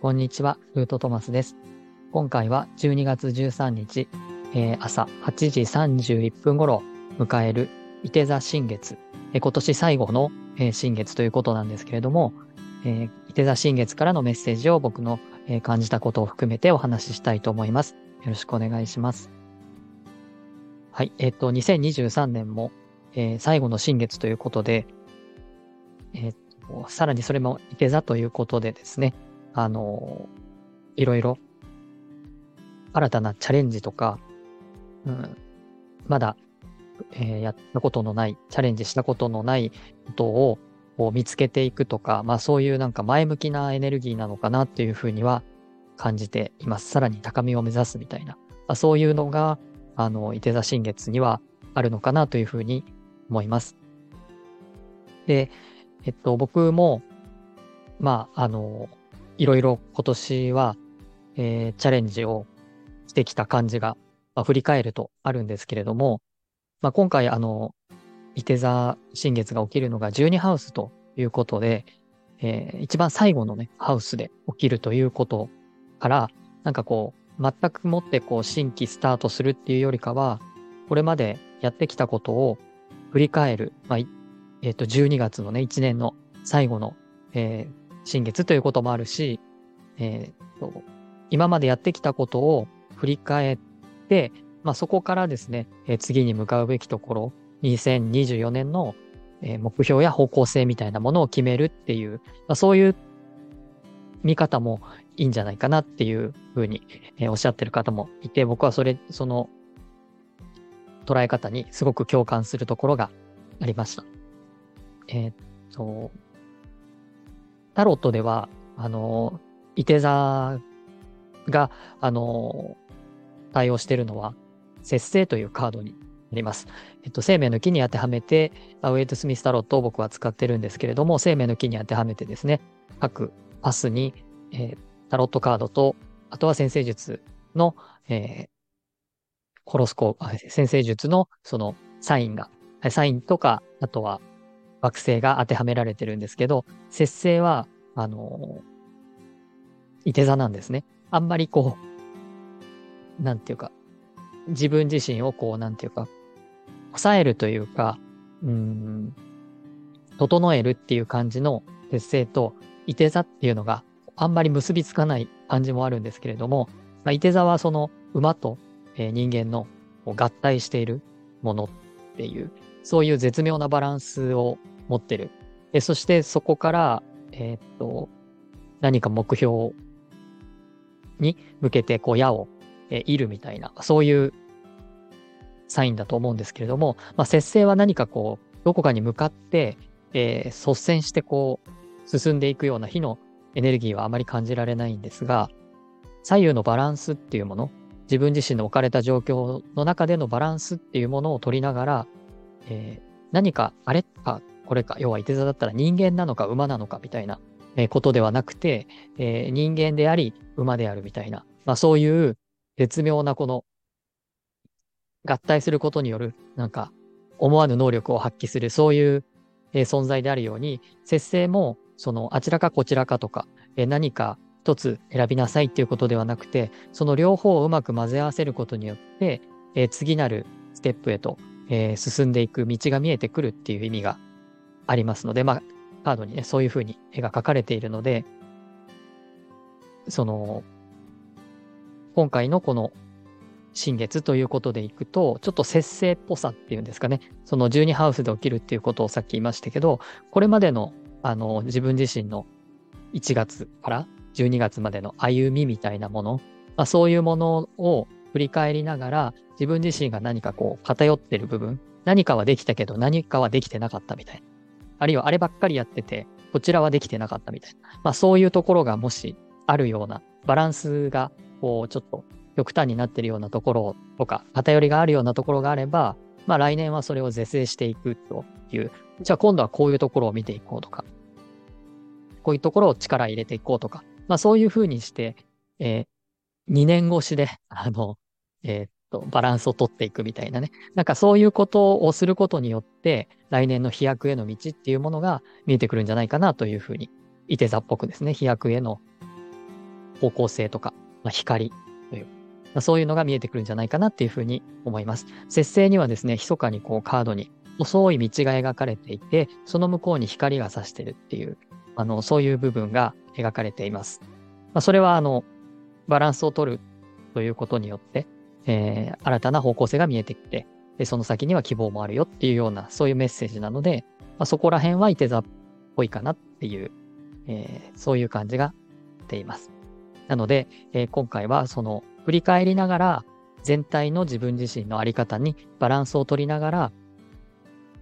こんにちは、ルートトマスです。今回は12月13日、えー、朝8時31分頃迎える伊手座新月、えー、今年最後の、えー、新月ということなんですけれども、え伊手座新月からのメッセージを僕の、え感じたことを含めてお話ししたいと思います。よろしくお願いします。はい、えっ、と、2023年も、え最後の新月ということで、えー、さらにそれもいて座ということでですね、あのいろいろ新たなチャレンジとか、うん、まだ、えー、やったことのない、チャレンジしたことのないことをを見つけていくとか、まあそういうなんか前向きなエネルギーなのかなっていうふうには感じています。さらに高みを目指すみたいな、まあ、そういうのが、あの、伊手座新月にはあるのかなというふうに思います。で、えっと、僕も、まあ、あの、いろいろ今年は、えー、チャレンジをしてきた感じが、まあ、振り返るとあるんですけれども、まあ、今回、あの、伊手座新月が起きるのが12ハウスということで、えー、一番最後のね、ハウスで起きるということから、なんかこう、全くもってこう、新規スタートするっていうよりかは、これまでやってきたことを振り返る、まあ、えっ、ー、と、12月のね、1年の最後の、えー、新月ということもあるし、えー、と、今までやってきたことを振り返って、まあ、そこからですね、えー、次に向かうべきところ、2024年の、え、目標や方向性みたいなものを決めるっていう、まあ、そういう見方もいいんじゃないかなっていうふうに、えー、おっしゃってる方もいて、僕はそれ、その捉え方にすごく共感するところがありました。えー、っと、タロットでは、あの、いて座が、あの、対応しているのは、節制というカードになります。えっと、生命の木に当てはめて、ウェイト・スミスタロットを僕は使ってるんですけれども、生命の木に当てはめてですね、各パスに、えー、タロットカードと、あとは先生術の、えー、コロスコ先生術のそのサインが、サインとか、あとは惑星が当てはめられてるんですけど、節制は、あの、いて座なんですね。あんまりこう、なんていうか、自分自身をこう、なんていうか、抑えるというか、うん、整えるっていう感じの節制と、いて座っていうのがあんまり結びつかない感じもあるんですけれども、まあ、いて座はその馬と、えー、人間の合体しているものっていう、そういう絶妙なバランスを持ってる。でそしてそこから、えー、っと、何か目標に向けてこう矢を、え、いるみたいな、そういうサインだと思うんですけれども、まあ、節制は何かこう、どこかに向かって、えー、率先してこう、進んでいくような火のエネルギーはあまり感じられないんですが、左右のバランスっていうもの、自分自身の置かれた状況の中でのバランスっていうものを取りながら、えー、何かあれかこれか、要は伊手座だったら人間なのか馬なのかみたいな、ことではなくて、えー、人間であり馬であるみたいな、まあそういう絶妙なこの合体することによる、なんか、思わぬ能力を発揮する、そういう、えー、存在であるように、節制も、その、あちらかこちらかとか、えー、何か一つ選びなさいっていうことではなくて、その両方をうまく混ぜ合わせることによって、えー、次なるステップへと、えー進んでいく道が見えてくるっていう意味がありますので、まあ、カードにね、そういうふうに絵が描かれているので、その、今回のこの新月ということでいくと、ちょっと節制っぽさっていうんですかね。その12ハウスで起きるっていうことをさっき言いましたけど、これまでの、あの、自分自身の1月から12月までの歩みみたいなもの、まあ、そういうものを振り返りながら、自分自身が何かこう偏ってる部分、何かはできたけど何かはできてなかったみたいな。あるいはあればっかりやってて、こちらはできてなかったみたいな。まあそういうところがもしあるような、バランスがこうちょっと極端になってるようなところとか、偏りがあるようなところがあれば、まあ来年はそれを是正していくという、じゃあ今度はこういうところを見ていこうとか、こういうところを力入れていこうとか、まあそういうふうにして、えー、2年越しで、あの、えー、っと、バランスをとっていくみたいなね。なんかそういうことをすることによって、来年の飛躍への道っていうものが見えてくるんじゃないかなというふうに、いて座っぽくですね、飛躍への方向性とか、まあ、光という、まあ、そういうのが見えてくるんじゃないかなっていうふうに思います。節制にはですね、密かにこうカードに細い道が描かれていて、その向こうに光が差してるっていう、あの、そういう部分が描かれています。まあ、それは、あの、バランスを取るということによって、えー、新たな方向性が見えてきて、で、その先には希望もあるよっていうような、そういうメッセージなので、まあ、そこら辺は伊手座っぽいかなっていう、えー、そういう感じがしています。なので、えー、今回はその振り返りながら全体の自分自身のあり方にバランスを取りながら、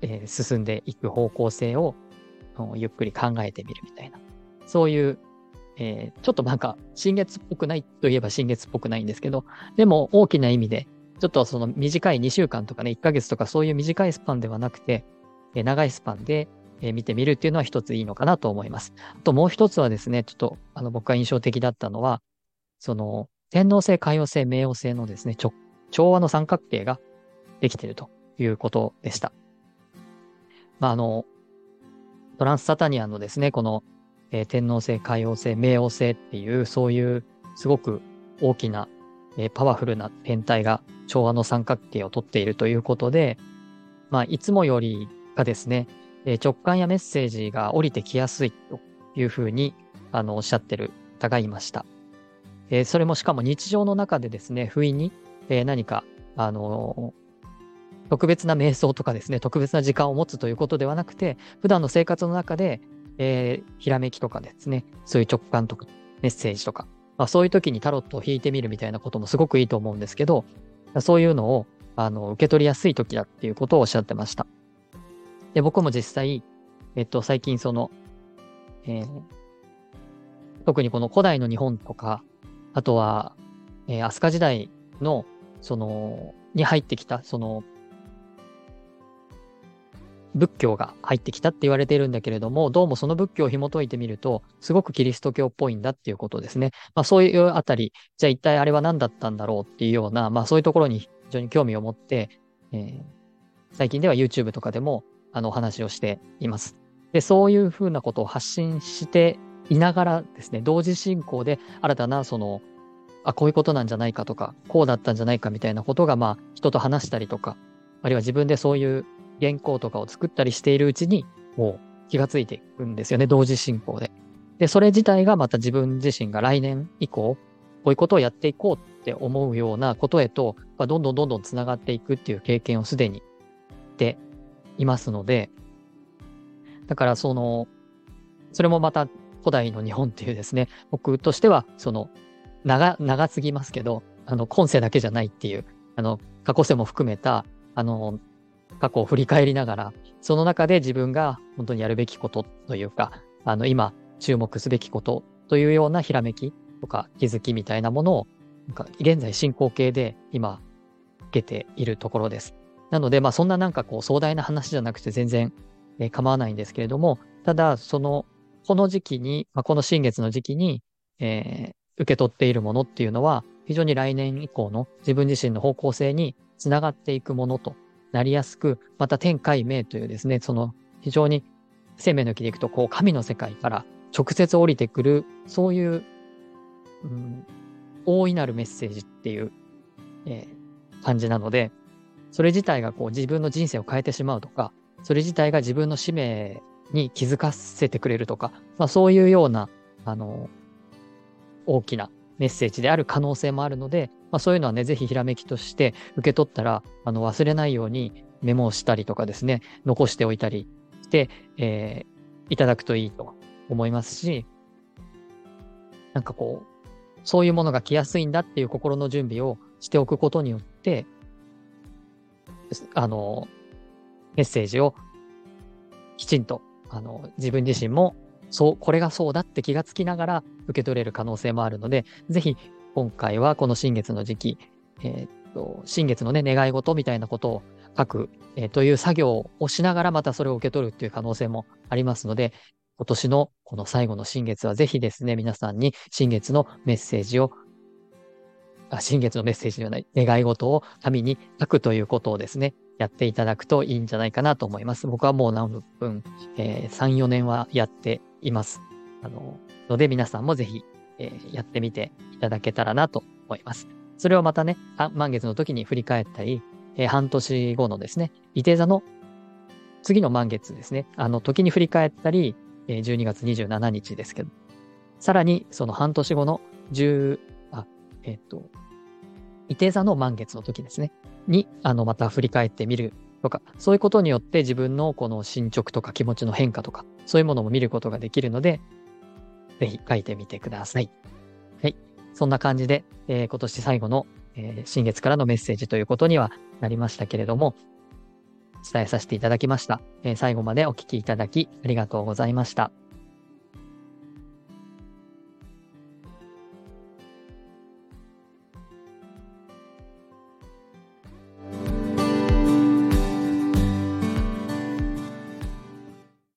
えー、進んでいく方向性をゆっくり考えてみるみたいな、そういう、えー、ちょっとなんか、新月っぽくないといえば新月っぽくないんですけど、でも大きな意味で、ちょっとその短い2週間とかね、1ヶ月とかそういう短いスパンではなくて、えー、長いスパンで、え見てみるっていうのは一ついいのかなと思います。あともう一つはですね、ちょっとあの僕が印象的だったのは、その天皇星、海王星、冥王星のですね、調和の三角形ができているということでした。まあ、あの、トランスサタニアのですね、この、えー、天皇星、海王星、冥王星っていう、そういうすごく大きな、えー、パワフルな天体が調和の三角形をとっているということで、まあ、いつもよりがですね、えー、直感やメッセージが降りてきやすいというふうに、あの、おっしゃってる方がいました。え、それもしかも日常の中でですね、不意に、え、何か、あの特別な瞑想とかですね、特別な時間を持つということではなくて、普段の生活の中で、えー、ひらめきとかですね、そういう直感とかメッセージとか、まあ、そういう時にタロットを引いてみるみたいなこともすごくいいと思うんですけど、そういうのをあの受け取りやすい時だっていうことをおっしゃってました。で、僕も実際、えっと、最近その、えー、特にこの古代の日本とか、あとは、えー、飛鳥時代の、その、に入ってきた、その、仏教が入ってきたって言われているんだけれども、どうもその仏教を紐解いてみると、すごくキリスト教っぽいんだっていうことですね。まあそういうあたり、じゃあ一体あれは何だったんだろうっていうような、まあそういうところに非常に興味を持って、えー、最近では YouTube とかでもあのお話をしています。で、そういうふうなことを発信していながらですね、同時進行で新たなその、あ、こういうことなんじゃないかとか、こうだったんじゃないかみたいなことが、まあ人と話したりとか、あるいは自分でそういう原稿とかを作ったりしているうちに、もう気がついていくんですよね、同時進行で。で、それ自体がまた自分自身が来年以降、こういうことをやっていこうって思うようなことへと、どんどんどんどんつながっていくっていう経験をすでにしていますので、だからその、それもまた古代の日本っていうですね、僕としては、その、長、長すぎますけど、あの、今世だけじゃないっていう、あの、過去世も含めた、あの、過去を振り返りながら、その中で自分が本当にやるべきことというか、あの、今注目すべきことというようなひらめきとか気づきみたいなものを、なんか現在進行形で今受けているところです。なので、まあそんななんかこう壮大な話じゃなくて全然、えー、構わないんですけれども、ただその、この時期に、まあ、この新月の時期に、えー、受け取っているものっていうのは、非常に来年以降の自分自身の方向性につながっていくものとなりやすく、また天海明というですね、その非常に生命の木でいくと、こう神の世界から直接降りてくる、そういう、うん、大いなるメッセージっていう、えー、感じなので、それ自体がこう自分の人生を変えてしまうとか、それ自体が自分の使命に気づかせてくれるとか、まあ、そういうような、あの、大きなメッセージである可能性もあるので、まあ、そういうのはね、ぜひひらめきとして受け取ったら、あの忘れないようにメモをしたりとかですね、残しておいたりして、えー、いただくといいと思いますし、なんかこう、そういうものが来やすいんだっていう心の準備をしておくことによって、あの、メッセージをきちんと、あの、自分自身もそう、これがそうだって気がつきながら受け取れる可能性もあるので、ぜひ今回はこの新月の時期、えー、っと、新月のね、願い事みたいなことを書く、えー、という作業をしながらまたそれを受け取るっていう可能性もありますので、今年のこの最後の新月はぜひですね、皆さんに新月のメッセージを新月のメッセージではない、願い事を紙に書くということをですね、やっていただくといいんじゃないかなと思います。僕はもう何分、えー、3、4年はやっています。あの、ので皆さんもぜひえー、やってみていただけたらなと思います。それをまたね、満月の時に振り返ったり、えー、半年後のですね、伊手座の次の満月ですね、あの時に振り返ったり、えー、12月27日ですけど、さらにその半年後の10、えっ、ー、と、伊手座の満月の時ですね、に、あの、また振り返ってみるとか、そういうことによって自分のこの進捗とか気持ちの変化とか、そういうものも見ることができるので、ぜひ書いてみてください。はい。そんな感じで、えー、今年最後の、えー、新月からのメッセージということにはなりましたけれども、伝えさせていただきました。えー、最後までお聞きいただきありがとうございました。